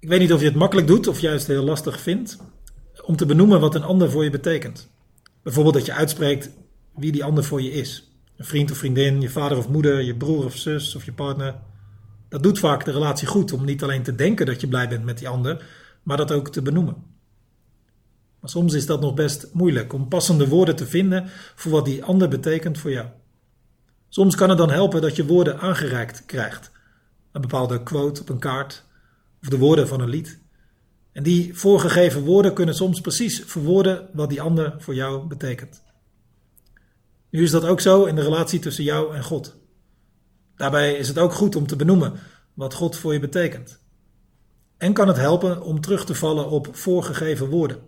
Ik weet niet of je het makkelijk doet of juist heel lastig vindt om te benoemen wat een ander voor je betekent. Bijvoorbeeld dat je uitspreekt wie die ander voor je is. Een vriend of vriendin, je vader of moeder, je broer of zus of je partner. Dat doet vaak de relatie goed om niet alleen te denken dat je blij bent met die ander, maar dat ook te benoemen. Maar soms is dat nog best moeilijk om passende woorden te vinden voor wat die ander betekent voor jou. Soms kan het dan helpen dat je woorden aangereikt krijgt. Een bepaalde quote op een kaart of de woorden van een lied. En die voorgegeven woorden kunnen soms precies verwoorden wat die ander voor jou betekent. Nu is dat ook zo in de relatie tussen jou en God. Daarbij is het ook goed om te benoemen wat God voor je betekent. En kan het helpen om terug te vallen op voorgegeven woorden.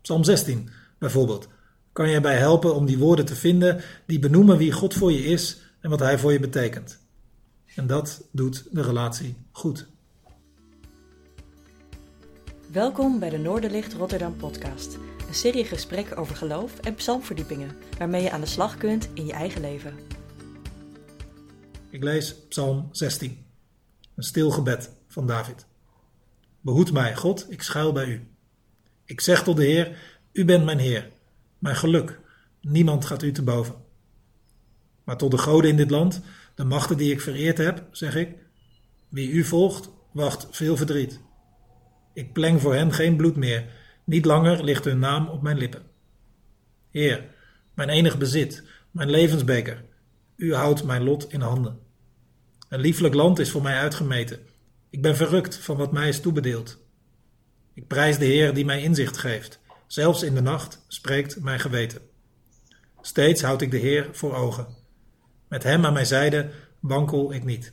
Psalm 16 bijvoorbeeld kan je bij helpen om die woorden te vinden die benoemen wie God voor je is en wat Hij voor je betekent. En dat doet de relatie goed. Welkom bij de Noorderlicht Rotterdam podcast. Een serie gesprekken over geloof en psalmverdiepingen, waarmee je aan de slag kunt in je eigen leven. Ik lees Psalm 16, een stil gebed van David. Behoed mij, God, ik schuil bij u. Ik zeg tot de Heer, u bent mijn Heer, mijn geluk. Niemand gaat u te boven. Maar tot de goden in dit land, de machten die ik vereerd heb, zeg ik, wie u volgt, wacht veel verdriet. Ik pleng voor hen geen bloed meer, niet langer ligt hun naam op mijn lippen. Heer, mijn enig bezit, mijn levensbeker, u houdt mijn lot in handen. Een lieflijk land is voor mij uitgemeten. Ik ben verrukt van wat mij is toebedeeld. Ik prijs de Heer die mij inzicht geeft. Zelfs in de nacht spreekt mijn geweten. Steeds houd ik de Heer voor ogen. Met Hem aan mijn zijde wankel ik niet.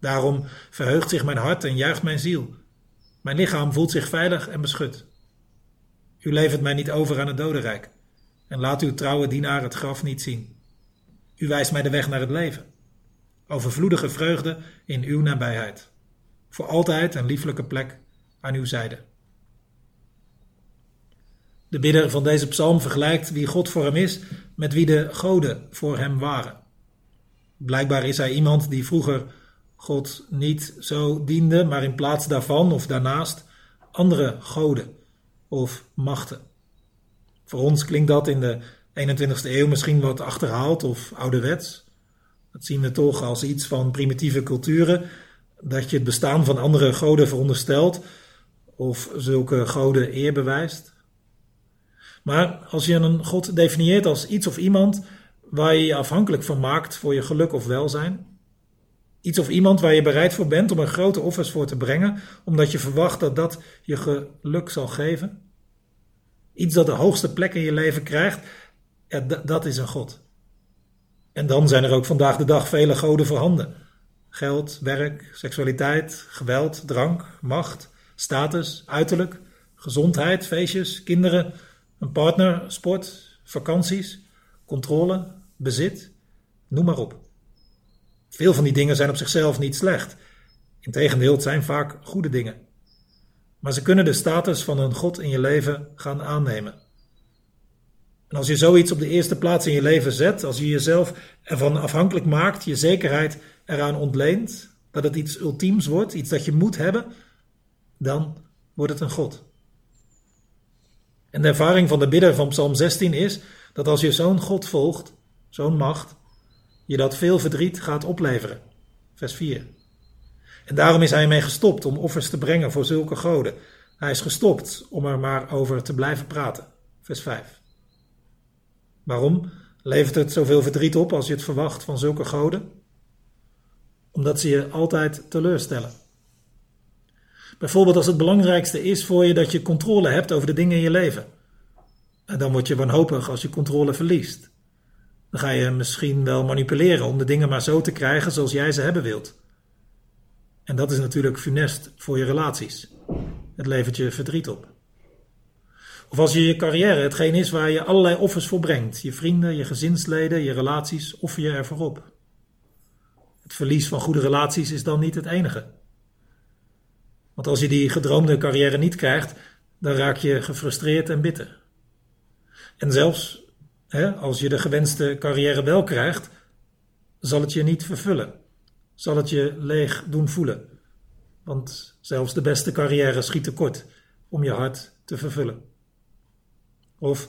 Daarom verheugt zich mijn hart en juicht mijn ziel. Mijn lichaam voelt zich veilig en beschut. U levert mij niet over aan het dodenrijk en laat uw trouwe dienaar het graf niet zien. U wijst mij de weg naar het leven. Overvloedige vreugde in uw nabijheid. Voor altijd een lieflijke plek aan uw zijde. De bidder van deze psalm vergelijkt wie God voor hem is met wie de goden voor hem waren. Blijkbaar is hij iemand die vroeger God niet zo diende, maar in plaats daarvan of daarnaast andere goden of machten. Voor ons klinkt dat in de 21ste eeuw misschien wat achterhaald of ouderwets. Dat zien we toch als iets van primitieve culturen, dat je het bestaan van andere goden veronderstelt of zulke goden eer bewijst. Maar als je een God definieert als iets of iemand waar je je afhankelijk van maakt voor je geluk of welzijn, iets of iemand waar je bereid voor bent om er grote offers voor te brengen, omdat je verwacht dat dat je geluk zal geven, iets dat de hoogste plek in je leven krijgt, ja, dat is een God. En dan zijn er ook vandaag de dag vele goden voorhanden. Geld, werk, seksualiteit, geweld, drank, macht, status, uiterlijk, gezondheid, feestjes, kinderen, een partner, sport, vakanties, controle, bezit, noem maar op. Veel van die dingen zijn op zichzelf niet slecht. Integendeel, het zijn vaak goede dingen. Maar ze kunnen de status van een God in je leven gaan aannemen. En als je zoiets op de eerste plaats in je leven zet, als je jezelf ervan afhankelijk maakt, je zekerheid eraan ontleent, dat het iets ultiems wordt, iets dat je moet hebben, dan wordt het een God. En de ervaring van de bidder van Psalm 16 is dat als je zo'n God volgt, zo'n macht, je dat veel verdriet gaat opleveren. Vers 4. En daarom is hij mee gestopt om offers te brengen voor zulke goden. Hij is gestopt om er maar over te blijven praten. Vers 5. Waarom levert het zoveel verdriet op als je het verwacht van zulke goden? Omdat ze je altijd teleurstellen. Bijvoorbeeld als het belangrijkste is voor je dat je controle hebt over de dingen in je leven. En dan word je wanhopig als je controle verliest. Dan ga je misschien wel manipuleren om de dingen maar zo te krijgen zoals jij ze hebben wilt. En dat is natuurlijk funest voor je relaties. Het levert je verdriet op. Of als je je carrière hetgeen is waar je allerlei offers voor brengt. Je vrienden, je gezinsleden, je relaties offer je ervoor op. Het verlies van goede relaties is dan niet het enige. Want als je die gedroomde carrière niet krijgt, dan raak je gefrustreerd en bitter. En zelfs als je de gewenste carrière wel krijgt, zal het je niet vervullen. Zal het je leeg doen voelen. want zelfs de beste carrière schiet tekort om je hart te vervullen. Of,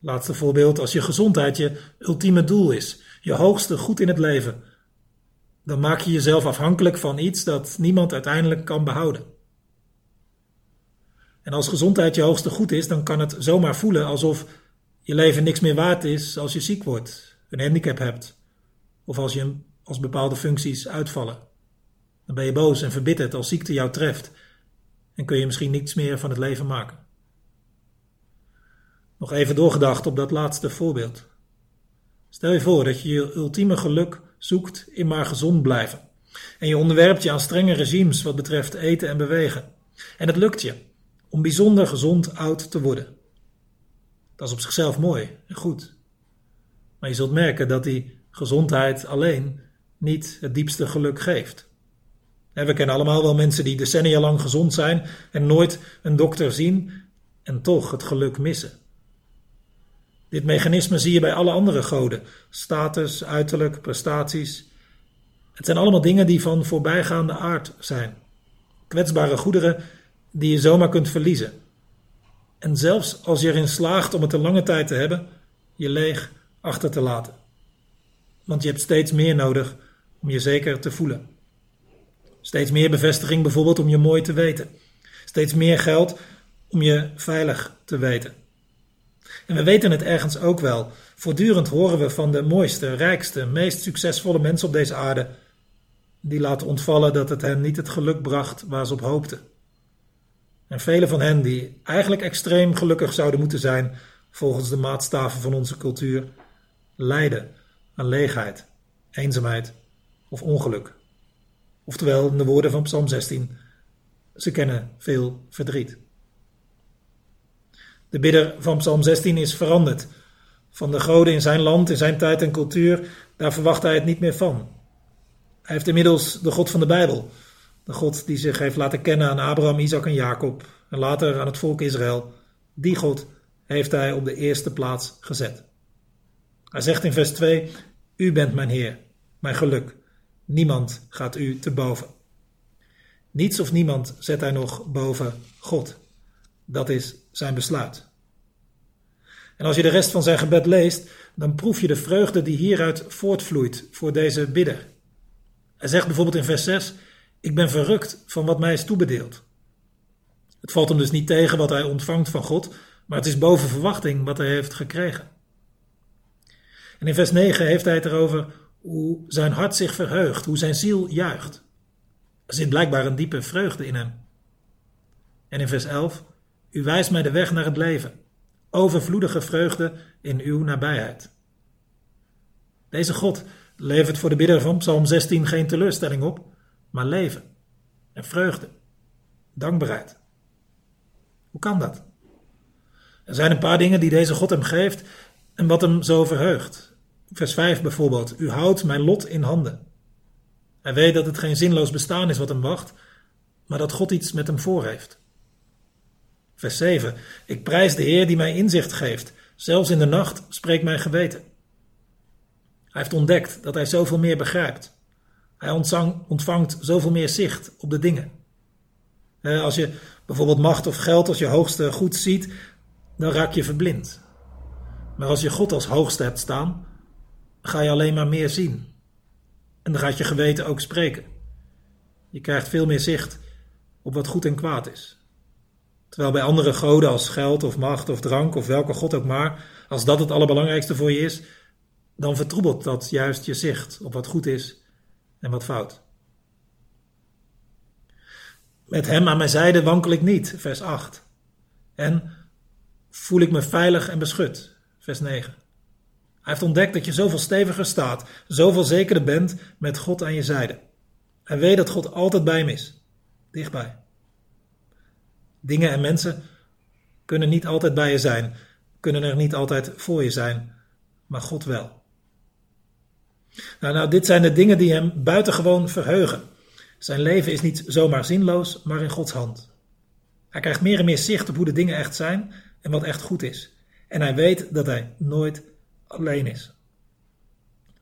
laatste voorbeeld, als je gezondheid je ultieme doel is, je hoogste goed in het leven, dan maak je jezelf afhankelijk van iets dat niemand uiteindelijk kan behouden. En als gezondheid je hoogste goed is, dan kan het zomaar voelen alsof je leven niks meer waard is als je ziek wordt, een handicap hebt, of als, je, als bepaalde functies uitvallen. Dan ben je boos en verbitterd als ziekte jou treft en kun je misschien niets meer van het leven maken. Nog even doorgedacht op dat laatste voorbeeld. Stel je voor dat je je ultieme geluk zoekt in maar gezond blijven. En je onderwerpt je aan strenge regimes wat betreft eten en bewegen. En het lukt je om bijzonder gezond oud te worden. Dat is op zichzelf mooi en goed. Maar je zult merken dat die gezondheid alleen niet het diepste geluk geeft. We kennen allemaal wel mensen die decennia lang gezond zijn en nooit een dokter zien en toch het geluk missen. Dit mechanisme zie je bij alle andere goden: status, uiterlijk, prestaties. Het zijn allemaal dingen die van voorbijgaande aard zijn. Kwetsbare goederen die je zomaar kunt verliezen. En zelfs als je erin slaagt om het een lange tijd te hebben, je leeg achter te laten. Want je hebt steeds meer nodig om je zeker te voelen. Steeds meer bevestiging bijvoorbeeld om je mooi te weten. Steeds meer geld om je veilig te weten. En we weten het ergens ook wel. Voortdurend horen we van de mooiste, rijkste, meest succesvolle mensen op deze aarde. Die laten ontvallen dat het hen niet het geluk bracht waar ze op hoopten. En vele van hen die eigenlijk extreem gelukkig zouden moeten zijn, volgens de maatstaven van onze cultuur, lijden aan leegheid, eenzaamheid of ongeluk. Oftewel, in de woorden van Psalm 16, ze kennen veel verdriet. De bidder van Psalm 16 is veranderd. Van de goden in zijn land, in zijn tijd en cultuur, daar verwacht hij het niet meer van. Hij heeft inmiddels de God van de Bijbel, de God die zich heeft laten kennen aan Abraham, Isaac en Jacob en later aan het volk Israël. Die God heeft hij op de eerste plaats gezet. Hij zegt in vers 2: U bent mijn Heer, mijn geluk. Niemand gaat u te boven. Niets of niemand zet hij nog boven God. Dat is zijn besluit. En als je de rest van zijn gebed leest, dan proef je de vreugde die hieruit voortvloeit voor deze bidder. Hij zegt bijvoorbeeld in vers 6: Ik ben verrukt van wat mij is toebedeeld. Het valt hem dus niet tegen wat hij ontvangt van God, maar het is boven verwachting wat hij heeft gekregen. En in vers 9 heeft hij het erover hoe zijn hart zich verheugt, hoe zijn ziel juicht. Er zit blijkbaar een diepe vreugde in hem. En in vers 11: U wijst mij de weg naar het leven, overvloedige vreugde in uw nabijheid. Deze God levert voor de bidder van Psalm 16 geen teleurstelling op, maar leven en vreugde, dankbaarheid. Hoe kan dat? Er zijn een paar dingen die deze God hem geeft en wat hem zo verheugt. Vers 5 bijvoorbeeld. U houdt mijn lot in handen. Hij weet dat het geen zinloos bestaan is wat hem wacht, maar dat God iets met hem voor heeft. Vers 7. Ik prijs de Heer die mij inzicht geeft. Zelfs in de nacht spreekt mijn geweten. Hij heeft ontdekt dat hij zoveel meer begrijpt. Hij ontvangt zoveel meer zicht op de dingen. Als je bijvoorbeeld macht of geld als je hoogste goed ziet, dan raak je verblind. Maar als je God als hoogste hebt staan, ga je alleen maar meer zien. En dan gaat je geweten ook spreken. Je krijgt veel meer zicht op wat goed en kwaad is. Terwijl bij andere goden als geld of macht of drank of welke god ook maar, als dat het allerbelangrijkste voor je is, dan vertroebelt dat juist je zicht op wat goed is en wat fout. Met hem aan mijn zijde wankel ik niet, vers 8. En voel ik me veilig en beschut, vers 9. Hij heeft ontdekt dat je zoveel steviger staat, zoveel zekerder bent met God aan je zijde. Hij weet dat God altijd bij hem is, dichtbij. Dingen en mensen kunnen niet altijd bij je zijn, kunnen er niet altijd voor je zijn, maar God wel. Nou, nou, dit zijn de dingen die hem buitengewoon verheugen. Zijn leven is niet zomaar zinloos, maar in Gods hand. Hij krijgt meer en meer zicht op hoe de dingen echt zijn en wat echt goed is. En hij weet dat hij nooit alleen is.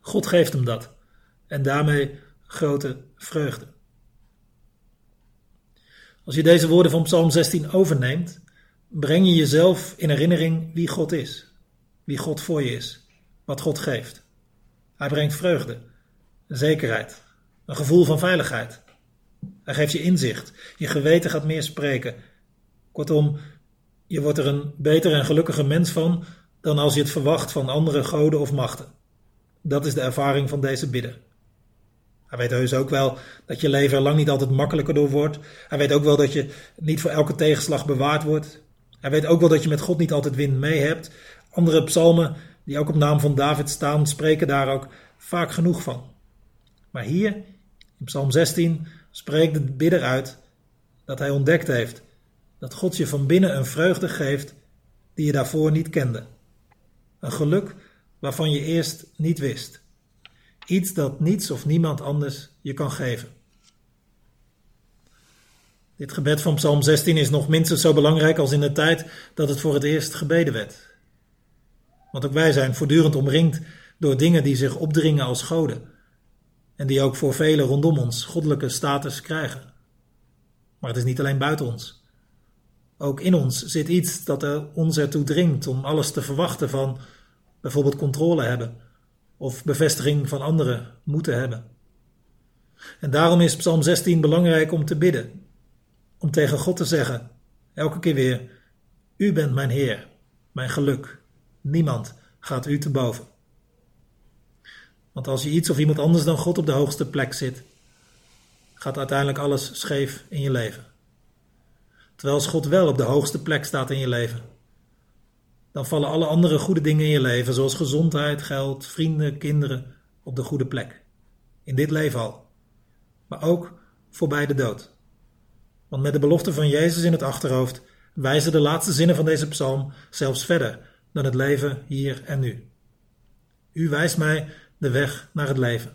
God geeft hem dat en daarmee grote vreugde. Als je deze woorden van Psalm 16 overneemt, breng je jezelf in herinnering wie God is, wie God voor je is, wat God geeft. Hij brengt vreugde, zekerheid, een gevoel van veiligheid. Hij geeft je inzicht, je geweten gaat meer spreken. Kortom, je wordt er een beter en gelukkiger mens van dan als je het verwacht van andere goden of machten. Dat is de ervaring van deze bidder. Hij weet heus ook wel dat je leven er lang niet altijd makkelijker door wordt. Hij weet ook wel dat je niet voor elke tegenslag bewaard wordt. Hij weet ook wel dat je met God niet altijd wind mee hebt. Andere psalmen, die ook op naam van David staan, spreken daar ook vaak genoeg van. Maar hier, in Psalm 16, spreekt de bidder uit dat hij ontdekt heeft dat God je van binnen een vreugde geeft die je daarvoor niet kende. Een geluk waarvan je eerst niet wist. Iets dat niets of niemand anders je kan geven. Dit gebed van Psalm 16 is nog minstens zo belangrijk als in de tijd dat het voor het eerst gebeden werd. Want ook wij zijn voortdurend omringd door dingen die zich opdringen als goden en die ook voor velen rondom ons goddelijke status krijgen. Maar het is niet alleen buiten ons. Ook in ons zit iets dat er ons ertoe dringt om alles te verwachten van bijvoorbeeld controle hebben of bevestiging van anderen moeten hebben. En daarom is Psalm 16 belangrijk om te bidden, om tegen God te zeggen, elke keer weer, U bent mijn Heer, mijn geluk, niemand gaat U te boven. Want als je iets of iemand anders dan God op de hoogste plek zit, gaat uiteindelijk alles scheef in je leven. Terwijl als God wel op de hoogste plek staat in je leven, dan vallen alle andere goede dingen in je leven, zoals gezondheid, geld, vrienden, kinderen, op de goede plek. In dit leven al. Maar ook voorbij de dood. Want met de belofte van Jezus in het achterhoofd wijzen de laatste zinnen van deze psalm zelfs verder dan het leven hier en nu. U wijst mij de weg naar het leven.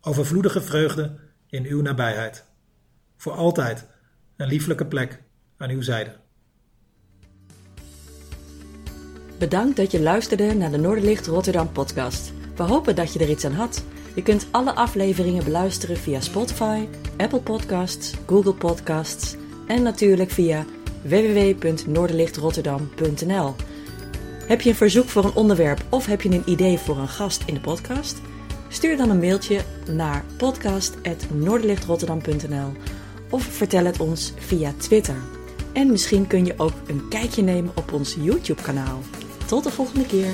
Overvloedige vreugde in uw nabijheid. Voor altijd een lieflijke plek aan uw zijde. Bedankt dat je luisterde naar de Noorderlicht Rotterdam podcast. We hopen dat je er iets aan had. Je kunt alle afleveringen beluisteren via Spotify, Apple Podcasts, Google Podcasts en natuurlijk via www.noorderlichtrotterdam.nl. Heb je een verzoek voor een onderwerp of heb je een idee voor een gast in de podcast? Stuur dan een mailtje naar podcast.noorderlichtrotterdam.nl of vertel het ons via Twitter. En misschien kun je ook een kijkje nemen op ons YouTube kanaal. Tot de volgende keer.